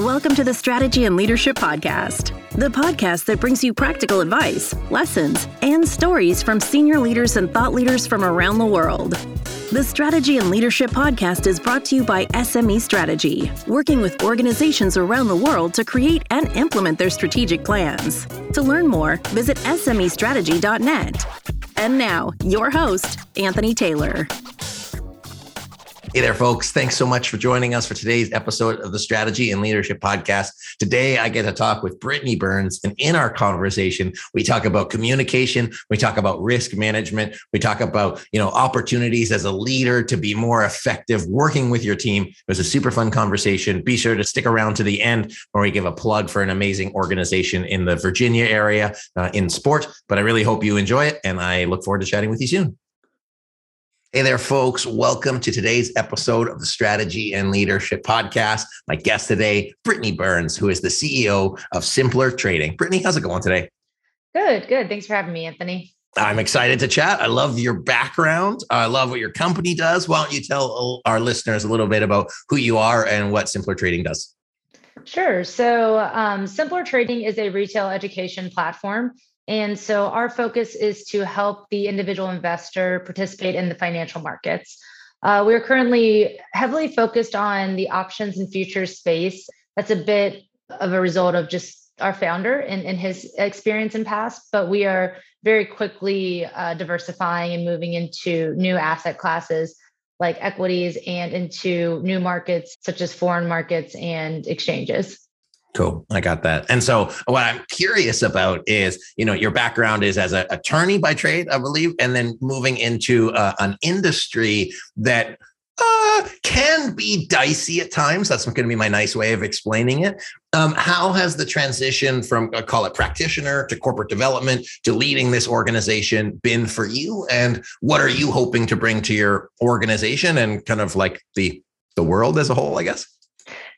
Welcome to the Strategy and Leadership Podcast, the podcast that brings you practical advice, lessons, and stories from senior leaders and thought leaders from around the world. The Strategy and Leadership Podcast is brought to you by SME Strategy, working with organizations around the world to create and implement their strategic plans. To learn more, visit SMEstrategy.net. And now, your host, Anthony Taylor. Hey there, folks. Thanks so much for joining us for today's episode of the Strategy and Leadership Podcast. Today, I get to talk with Brittany Burns. And in our conversation, we talk about communication, we talk about risk management, we talk about, you know, opportunities as a leader to be more effective working with your team. It was a super fun conversation. Be sure to stick around to the end where we give a plug for an amazing organization in the Virginia area uh, in sport. But I really hope you enjoy it. And I look forward to chatting with you soon. Hey there, folks. Welcome to today's episode of the Strategy and Leadership Podcast. My guest today, Brittany Burns, who is the CEO of Simpler Trading. Brittany, how's it going today? Good, good. Thanks for having me, Anthony. I'm excited to chat. I love your background. I love what your company does. Why don't you tell our listeners a little bit about who you are and what Simpler Trading does? Sure. So, um, Simpler Trading is a retail education platform and so our focus is to help the individual investor participate in the financial markets. Uh, we're currently heavily focused on the options and futures space. That's a bit of a result of just our founder and, and his experience in past, but we are very quickly uh, diversifying and moving into new asset classes like equities and into new markets such as foreign markets and exchanges. Cool. I got that. And so what I'm curious about is, you know, your background is as an attorney by trade, I believe, and then moving into uh, an industry that uh, can be dicey at times. That's going to be my nice way of explaining it. Um, how has the transition from, uh, call it practitioner to corporate development to leading this organization been for you? And what are you hoping to bring to your organization and kind of like the the world as a whole, I guess?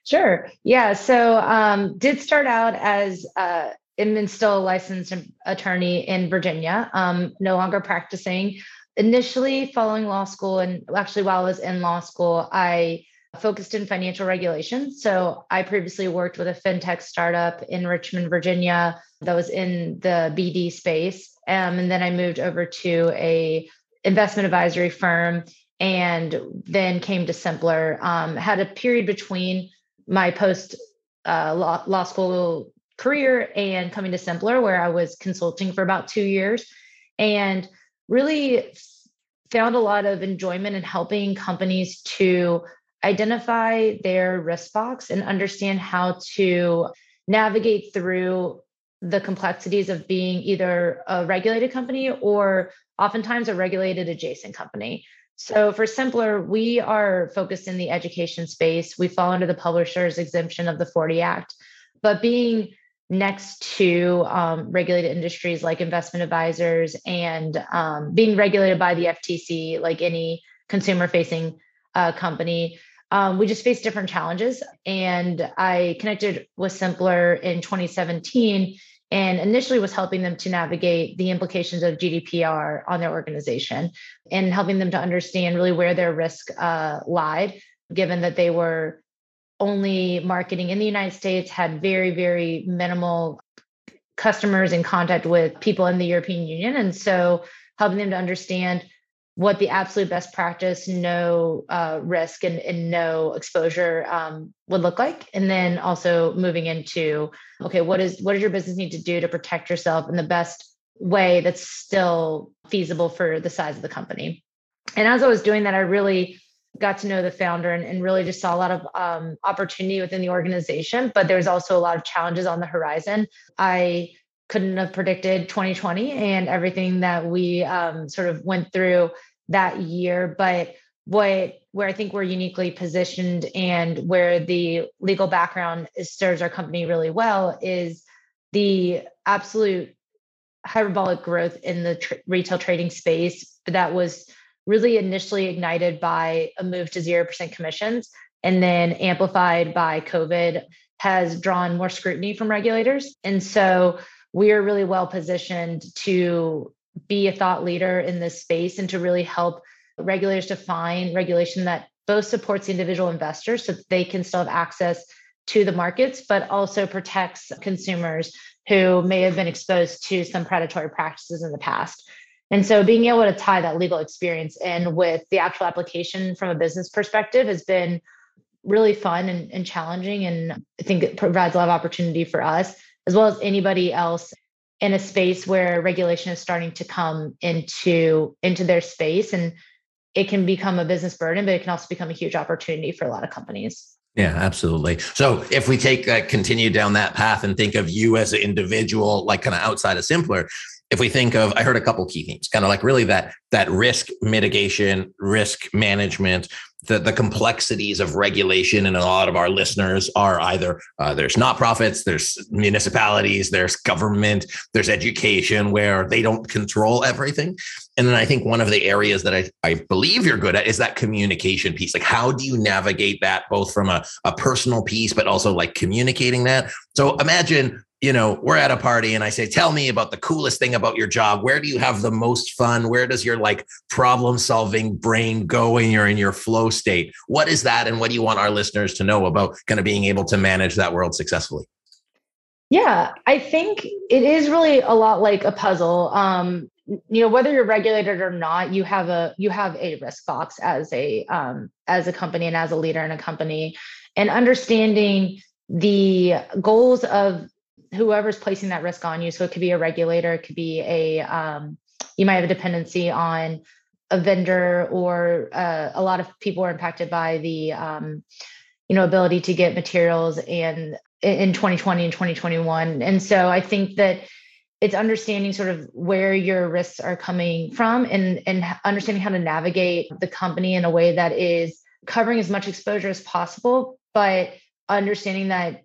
Sure. Yeah. So um, did start out as uh, am still a licensed attorney in Virginia. Um, no longer practicing. Initially, following law school, and actually while I was in law school, I focused in financial regulation. So I previously worked with a fintech startup in Richmond, Virginia, that was in the BD space, um, and then I moved over to a investment advisory firm and then came to Simpler. Um, had a period between my post uh, law, law school career and coming to Simpler, where I was consulting for about two years and really found a lot of enjoyment in helping companies to identify their risk box and understand how to navigate through the complexities of being either a regulated company or oftentimes a regulated adjacent company. So for Simpler, we are focused in the education space. We fall under the publisher's exemption of the 40 Act. But being next to um, regulated industries like investment advisors and um, being regulated by the FTC, like any consumer facing uh, company, um, we just face different challenges. And I connected with Simpler in 2017 and initially was helping them to navigate the implications of GDPR on their organization and helping them to understand really where their risk uh, lied, given that they were only marketing in the United States, had very, very minimal customers in contact with people in the European Union. And so helping them to understand what the absolute best practice, no uh, risk and, and, no exposure um, would look like, and then also moving into okay, what is what does your business need to do to protect yourself in the best way that's still feasible for the size of the company. And as I was doing that, I really got to know the founder and, and really just saw a lot of um, opportunity within the organization, but there's also a lot of challenges on the horizon. I couldn't have predicted 2020 and everything that we um, sort of went through that year. But what where I think we're uniquely positioned and where the legal background serves our company really well is the absolute hyperbolic growth in the tr- retail trading space that was really initially ignited by a move to 0% commissions and then amplified by COVID has drawn more scrutiny from regulators. And so we are really well positioned to be a thought leader in this space and to really help regulators define regulation that both supports the individual investors so that they can still have access to the markets, but also protects consumers who may have been exposed to some predatory practices in the past. And so being able to tie that legal experience in with the actual application from a business perspective has been really fun and, and challenging. And I think it provides a lot of opportunity for us, as well as anybody else in a space where regulation is starting to come into into their space and it can become a business burden but it can also become a huge opportunity for a lot of companies yeah, absolutely. So if we take uh, continue down that path and think of you as an individual, like kind of outside of simpler if we think of, I heard a couple key themes, kind of like really that that risk mitigation, risk management, the, the complexities of regulation and a lot of our listeners are either uh, there's not profits there's municipalities there's government there's education where they don't control everything. And then i think one of the areas that i, I believe you're good at is that communication piece. Like how do you navigate that both from a, a personal piece but also like communicating that? So imagine you know, we're at a party and I say, tell me about the coolest thing about your job. Where do you have the most fun? Where does your like problem solving brain go when you're in your flow state? What is that? And what do you want our listeners to know about kind of being able to manage that world successfully? Yeah, I think it is really a lot like a puzzle. Um, you know, whether you're regulated or not, you have a you have a risk box as a um, as a company and as a leader in a company, and understanding the goals of whoever's placing that risk on you. So it could be a regulator, it could be a um, you might have a dependency on a vendor, or uh, a lot of people are impacted by the um, you know ability to get materials and in 2020 and 2021. And so I think that it's understanding sort of where your risks are coming from and and understanding how to navigate the company in a way that is covering as much exposure as possible, but understanding that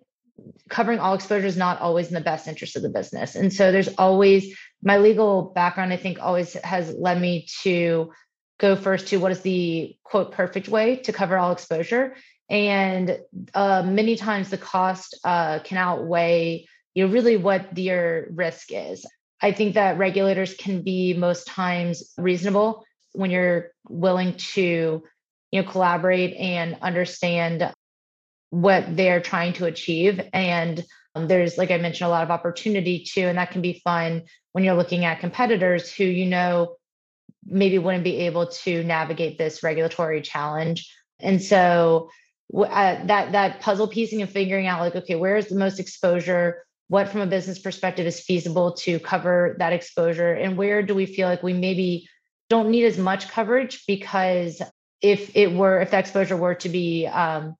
covering all exposure is not always in the best interest of the business. And so there's always my legal background, I think, always has led me to go first to what is the quote perfect way to cover all exposure. And uh, many times the cost uh, can outweigh you know really what your risk is. I think that regulators can be most times reasonable when you're willing to you know collaborate and understand what they're trying to achieve. And um, there's, like I mentioned, a lot of opportunity too. And that can be fun when you're looking at competitors who you know maybe wouldn't be able to navigate this regulatory challenge. And so uh, that that puzzle piecing and figuring out like, okay, where is the most exposure? What from a business perspective is feasible to cover that exposure? And where do we feel like we maybe don't need as much coverage because if it were if the exposure were to be um,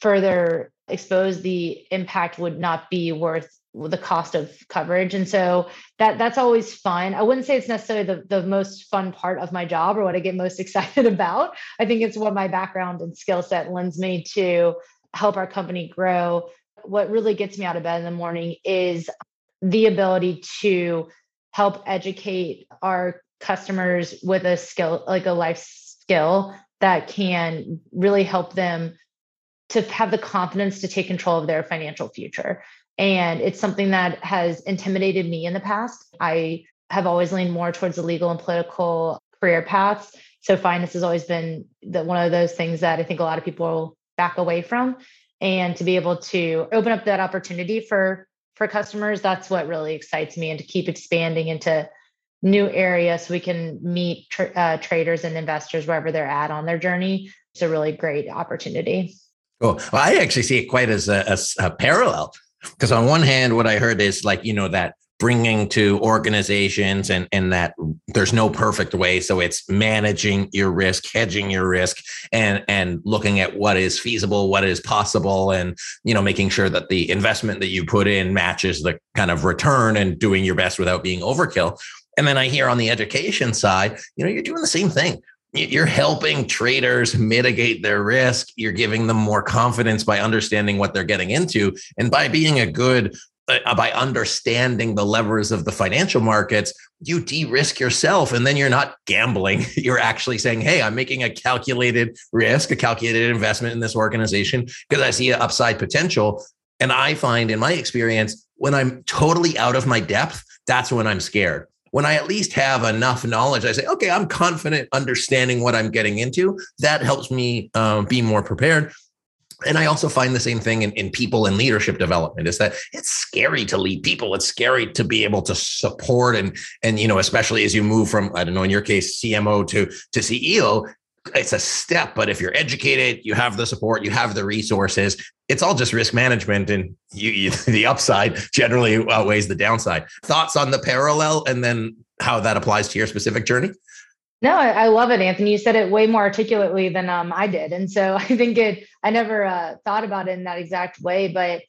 further exposed, the impact would not be worth the cost of coverage. And so that that's always fun. I wouldn't say it's necessarily the, the most fun part of my job or what I get most excited about. I think it's what my background and skill set lends me to help our company grow. What really gets me out of bed in the morning is the ability to help educate our customers with a skill, like a life skill that can really help them to have the confidence to take control of their financial future. And it's something that has intimidated me in the past. I have always leaned more towards the legal and political career paths. So finance has always been the, one of those things that I think a lot of people back away from. And to be able to open up that opportunity for for customers, that's what really excites me, and to keep expanding into new areas so we can meet uh, traders and investors wherever they're at on their journey. It's a really great opportunity. Cool. Well, I actually see it quite as a, a, a parallel because on one hand, what I heard is like you know that bringing to organizations and and that there's no perfect way so it's managing your risk hedging your risk and and looking at what is feasible what is possible and you know making sure that the investment that you put in matches the kind of return and doing your best without being overkill and then i hear on the education side you know you're doing the same thing you're helping traders mitigate their risk. You're giving them more confidence by understanding what they're getting into. And by being a good, uh, by understanding the levers of the financial markets, you de risk yourself. And then you're not gambling. You're actually saying, hey, I'm making a calculated risk, a calculated investment in this organization because I see an upside potential. And I find in my experience, when I'm totally out of my depth, that's when I'm scared when I at least have enough knowledge, I say, okay, I'm confident understanding what I'm getting into. That helps me um, be more prepared. and I also find the same thing in, in people and leadership development is that it's scary to lead people. It's scary to be able to support and and you know, especially as you move from, I don't know, in your case, CMO to to CEO, it's a step, but if you're educated, you have the support, you have the resources, it's all just risk management and you, you the upside generally outweighs the downside. Thoughts on the parallel and then how that applies to your specific journey? No, I, I, love it, Anthony. You said it way more articulately than um, I did, and so I think it. I never uh, thought about it in that exact way, but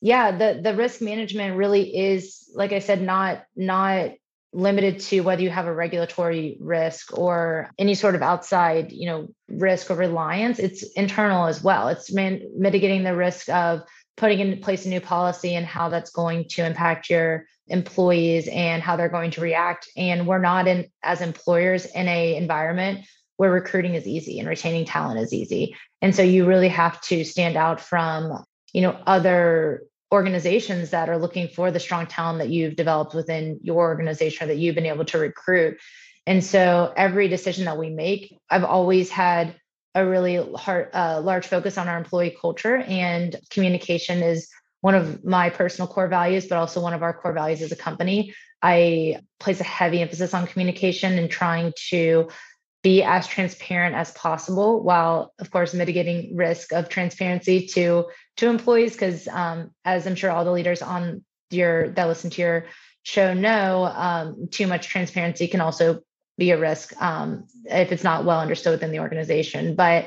yeah, the the risk management really is, like I said, not not limited to whether you have a regulatory risk or any sort of outside, you know, risk or reliance. It's internal as well. It's man, mitigating the risk of putting in place a new policy and how that's going to impact your employees and how they're going to react and we're not in as employers in a environment where recruiting is easy and retaining talent is easy and so you really have to stand out from you know other organizations that are looking for the strong talent that you've developed within your organization or that you've been able to recruit and so every decision that we make i've always had a really hard, uh, large focus on our employee culture and communication is one of my personal core values, but also one of our core values as a company. I place a heavy emphasis on communication and trying to be as transparent as possible while of course mitigating risk of transparency to to employees because um, as i'm sure all the leaders on your that listen to your show know um, too much transparency can also be a risk um, if it's not well understood within the organization. But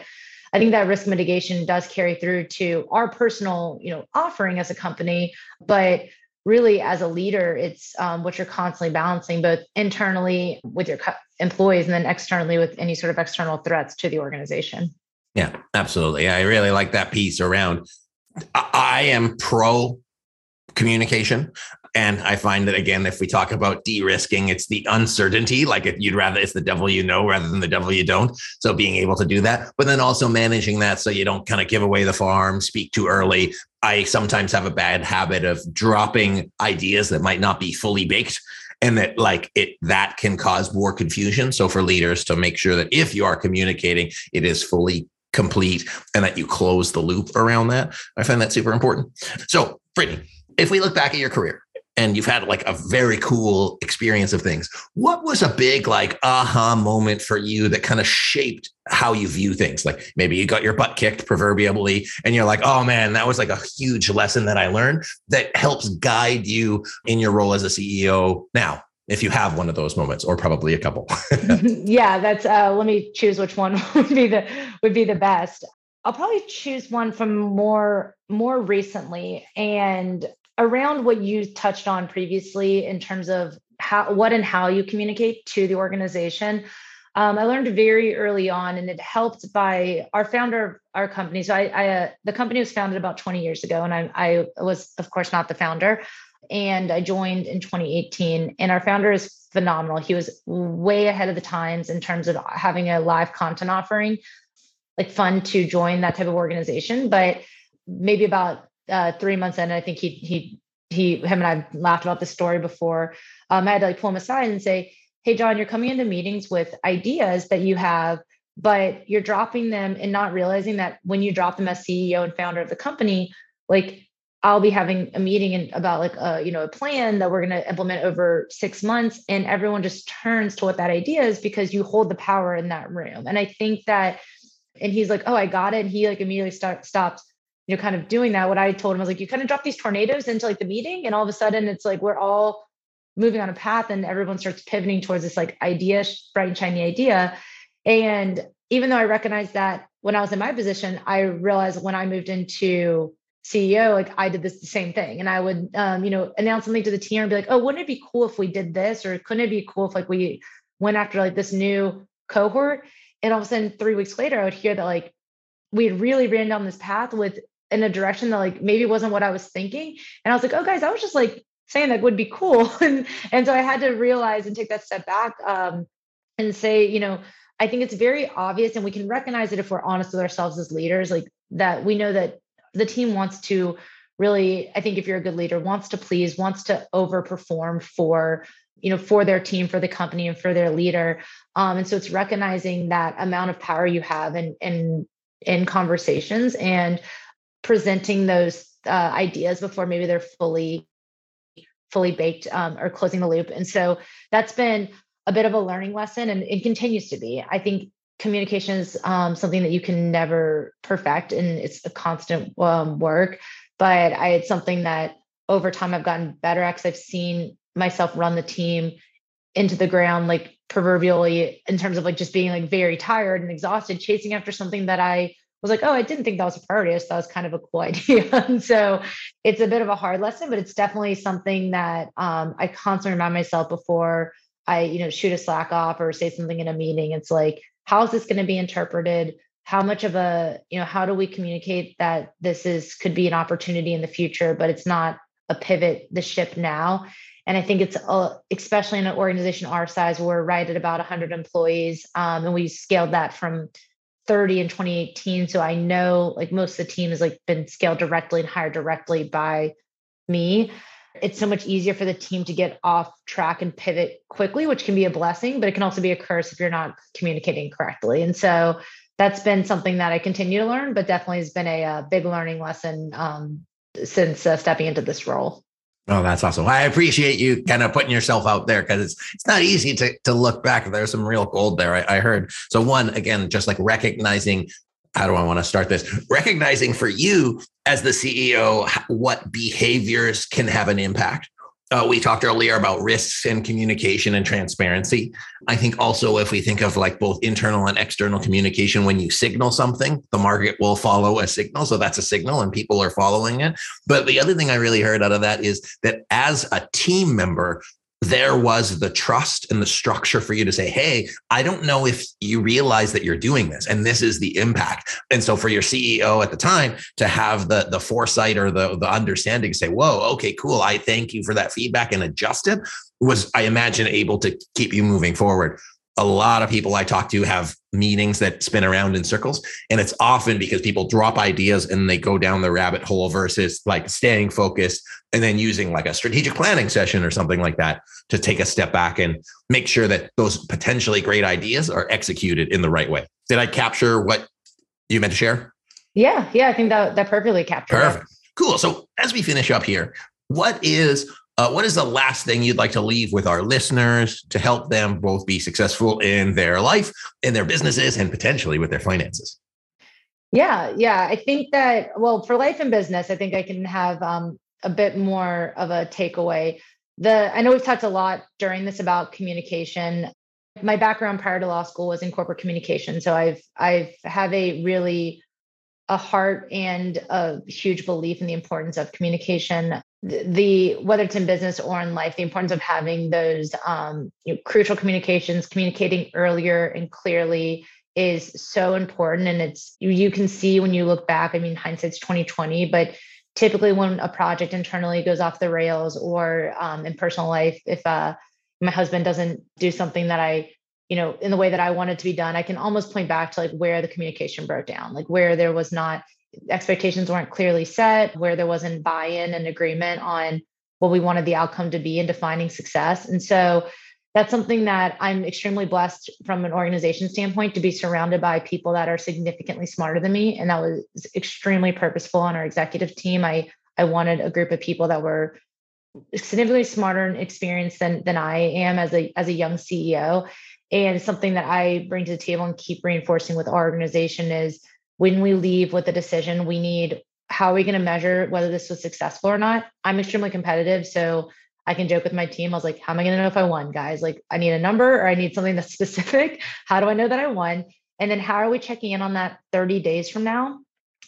I think that risk mitigation does carry through to our personal, you know, offering as a company, but really as a leader, it's um, what you're constantly balancing both internally with your employees and then externally with any sort of external threats to the organization. Yeah, absolutely. I really like that piece around. I am pro communication. And I find that again, if we talk about de-risking, it's the uncertainty. Like if you'd rather it's the devil you know rather than the devil you don't. So being able to do that, but then also managing that so you don't kind of give away the farm, speak too early. I sometimes have a bad habit of dropping ideas that might not be fully baked and that like it that can cause more confusion so for leaders to make sure that if you are communicating it is fully complete and that you close the loop around that i find that super important so brittany if we look back at your career and you've had like a very cool experience of things. What was a big like aha moment for you that kind of shaped how you view things? Like maybe you got your butt kicked proverbially and you're like, "Oh man, that was like a huge lesson that I learned that helps guide you in your role as a CEO now." If you have one of those moments or probably a couple. yeah, that's uh let me choose which one would be the would be the best. I'll probably choose one from more more recently and around what you touched on previously in terms of how what and how you communicate to the organization um, i learned very early on and it helped by our founder of our company. So i, I uh, the company was founded about 20 years ago and I, I was of course not the founder and i joined in 2018 and our founder is phenomenal. He was way ahead of the times in terms of having a live content offering like fun to join that type of organization but maybe about uh, three months in, I think he he he him and I laughed about this story before. Um, I had to like pull him aside and say, "Hey, John, you're coming into meetings with ideas that you have, but you're dropping them and not realizing that when you drop them as CEO and founder of the company, like I'll be having a meeting and about like a you know a plan that we're going to implement over six months, and everyone just turns to what that idea is because you hold the power in that room. And I think that, and he's like, "Oh, I got it." And he like immediately start, stops you know, kind of doing that, what I told him was like, you kind of drop these tornadoes into like the meeting, and all of a sudden it's like we're all moving on a path, and everyone starts pivoting towards this like idea, bright and shiny idea. And even though I recognized that when I was in my position, I realized when I moved into CEO, like I did this the same thing. And I would, um, you know, announce something to the team and be like, oh, wouldn't it be cool if we did this? Or couldn't it be cool if like we went after like this new cohort? And all of a sudden, three weeks later, I would hear that like we had really ran down this path with in a direction that like maybe wasn't what I was thinking. And I was like, oh guys, I was just like saying that would be cool. and and so I had to realize and take that step back um, and say, you know, I think it's very obvious and we can recognize it if we're honest with ourselves as leaders, like that we know that the team wants to really, I think if you're a good leader, wants to please, wants to overperform for you know for their team for the company and for their leader um, and so it's recognizing that amount of power you have and and in conversations and presenting those uh, ideas before maybe they're fully fully baked um, or closing the loop. And so that's been a bit of a learning lesson and it continues to be. I think communication is um, something that you can never perfect and it's a constant um, work. But I, it's something that over time I've gotten better at because I've seen myself run the team into the ground, like proverbially, in terms of like just being like very tired and exhausted, chasing after something that I was like, oh, I didn't think that was a priority. I thought it was kind of a cool idea. and so it's a bit of a hard lesson, but it's definitely something that um, I constantly remind myself before I, you know, shoot a slack off or say something in a meeting. It's like, how is this going to be interpreted? How much of a, you know, how do we communicate that this is could be an opportunity in the future, but it's not a pivot the ship now? And I think it's uh, especially in an organization our size, we're right at about 100 employees, um, and we scaled that from 30 in 2018. So I know like most of the team has like been scaled directly and hired directly by me. It's so much easier for the team to get off track and pivot quickly, which can be a blessing, but it can also be a curse if you're not communicating correctly. And so that's been something that I continue to learn, but definitely has been a, a uh, big learning lesson um, since uh, stepping into this role. Oh, that's awesome. I appreciate you kind of putting yourself out there because it's it's not easy to to look back. There's some real gold there. I, I heard. So one, again, just like recognizing how do I want to start this? Recognizing for you as the CEO what behaviors can have an impact. Uh, we talked earlier about risks and communication and transparency. I think also if we think of like both internal and external communication, when you signal something, the market will follow a signal. So that's a signal and people are following it. But the other thing I really heard out of that is that as a team member, there was the trust and the structure for you to say, Hey, I don't know if you realize that you're doing this and this is the impact. And so for your CEO at the time to have the, the foresight or the, the understanding, say, Whoa, okay, cool. I thank you for that feedback and adjust it was, I imagine, able to keep you moving forward a lot of people I talk to have meetings that spin around in circles. And it's often because people drop ideas and they go down the rabbit hole versus like staying focused and then using like a strategic planning session or something like that to take a step back and make sure that those potentially great ideas are executed in the right way. Did I capture what you meant to share? Yeah, yeah, I think that that perfectly captured. Perfect. It. Cool. So as we finish up here, what is uh, what is the last thing you'd like to leave with our listeners to help them both be successful in their life, in their businesses, and potentially with their finances? Yeah, yeah. I think that, well, for life and business, I think I can have um, a bit more of a takeaway. The I know we've talked a lot during this about communication. My background prior to law school was in corporate communication, so I've I've have a really a heart and a huge belief in the importance of communication the whether it's in business or in life the importance of having those um, you know, crucial communications communicating earlier and clearly is so important. And it's you can see when you look back i mean hindsight's 2020 but typically when a project internally goes off the rails or um, in personal life if uh, my husband doesn't do something that i you know in the way that i wanted to be done i can almost point back to like where the communication broke down like where there was not expectations weren't clearly set, where there wasn't buy in and agreement on what we wanted the outcome to be in defining success. And so that's something that I'm extremely blessed from an organization standpoint to be surrounded by people that are significantly smarter than me. And that was extremely purposeful on our executive team. I I wanted a group of people that were significantly smarter and experienced than than I am as a as a young CEO. And something that I bring to the table and keep reinforcing with our organization is when we leave with a decision, we need how are we going to measure whether this was successful or not? I'm extremely competitive. So I can joke with my team. I was like, how am I going to know if I won, guys? Like, I need a number or I need something that's specific. How do I know that I won? And then how are we checking in on that 30 days from now?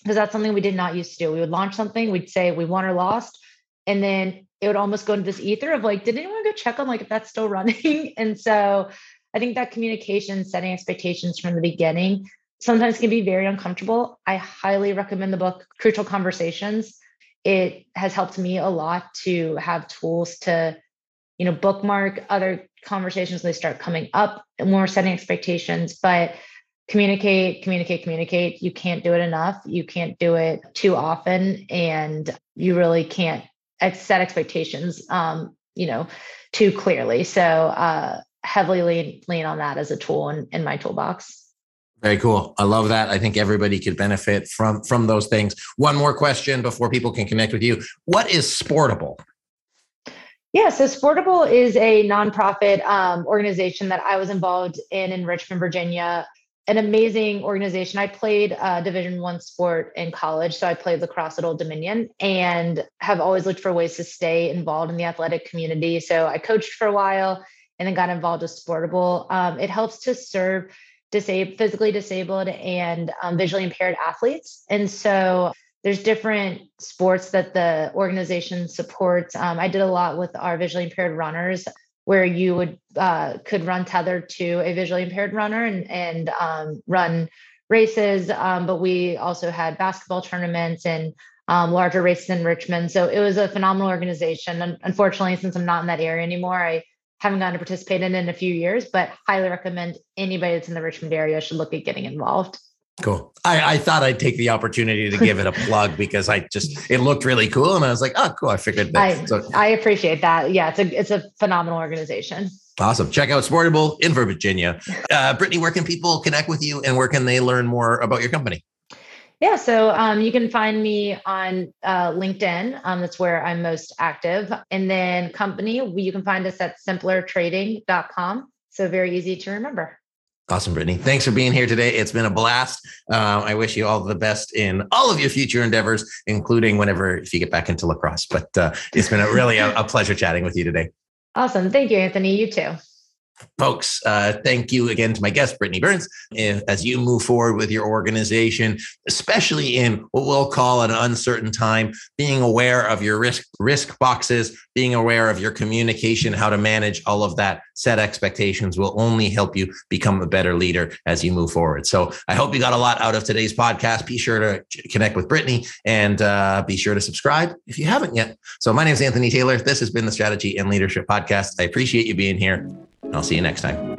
Because that's something we did not used to do. We would launch something, we'd say we won or lost. And then it would almost go into this ether of like, did anyone go check on like if that's still running? and so I think that communication, setting expectations from the beginning sometimes can be very uncomfortable. I highly recommend the book Crucial Conversations. It has helped me a lot to have tools to, you know, bookmark other conversations they start coming up when we're setting expectations. But communicate, communicate, communicate. You can't do it enough. You can't do it too often, and you really can't set expectations, um, you know, too clearly. So uh, heavily lean lean on that as a tool in, in my toolbox. Very cool. I love that. I think everybody could benefit from from those things. One more question before people can connect with you. What is Sportable? Yeah, so Sportable is a nonprofit um, organization that I was involved in in Richmond, Virginia. An amazing organization. I played uh, Division One sport in college, so I played lacrosse at Old Dominion, and have always looked for ways to stay involved in the athletic community. So I coached for a while, and then got involved with Sportable. Um, it helps to serve disabled, physically disabled, and um, visually impaired athletes, and so there's different sports that the organization supports. Um, I did a lot with our visually impaired runners, where you would uh, could run tethered to a visually impaired runner and and um, run races. Um, but we also had basketball tournaments and um, larger races in Richmond. So it was a phenomenal organization. And unfortunately, since I'm not in that area anymore, I haven't gotten to participate in in a few years. But highly recommend anybody that's in the Richmond area should look at getting involved. Cool. I, I, thought I'd take the opportunity to give it a plug because I just it looked really cool, and I was like, oh, cool. I figured that. I, so, I appreciate that. Yeah, it's a it's a phenomenal organization. Awesome. Check out Sportable in Virginia. Uh, Brittany, where can people connect with you, and where can they learn more about your company? Yeah, so um, you can find me on uh, LinkedIn. Um, that's where I'm most active. And then company, you can find us at simplertrading.com. So very easy to remember. Awesome, Brittany. Thanks for being here today. It's been a blast. Uh, I wish you all the best in all of your future endeavors, including whenever if you get back into lacrosse. But uh, it's been a, really a, a pleasure chatting with you today. Awesome. Thank you, Anthony. You too. Folks, uh, thank you again to my guest, Brittany Burns. As you move forward with your organization, especially in what we'll call an uncertain time, being aware of your risk risk boxes, being aware of your communication, how to manage all of that, set expectations will only help you become a better leader as you move forward. So I hope you got a lot out of today's podcast. Be sure to connect with Brittany and uh, be sure to subscribe if you haven't yet. So my name is Anthony Taylor. This has been the Strategy and Leadership Podcast. I appreciate you being here. I'll see you next time.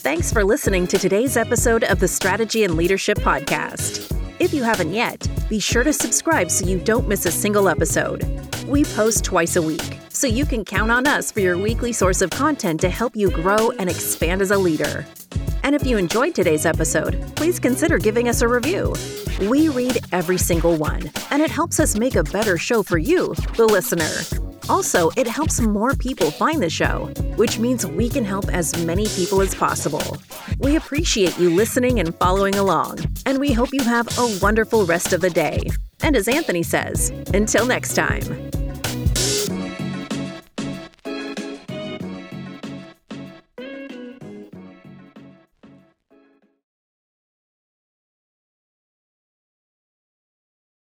Thanks for listening to today's episode of the Strategy and Leadership Podcast. If you haven't yet, be sure to subscribe so you don't miss a single episode. We post twice a week, so you can count on us for your weekly source of content to help you grow and expand as a leader. And if you enjoyed today's episode, please consider giving us a review. We read every single one, and it helps us make a better show for you, the listener. Also, it helps more people find the show, which means we can help as many people as possible. We appreciate you listening and following along, and we hope you have a wonderful rest of the day. And as Anthony says, until next time.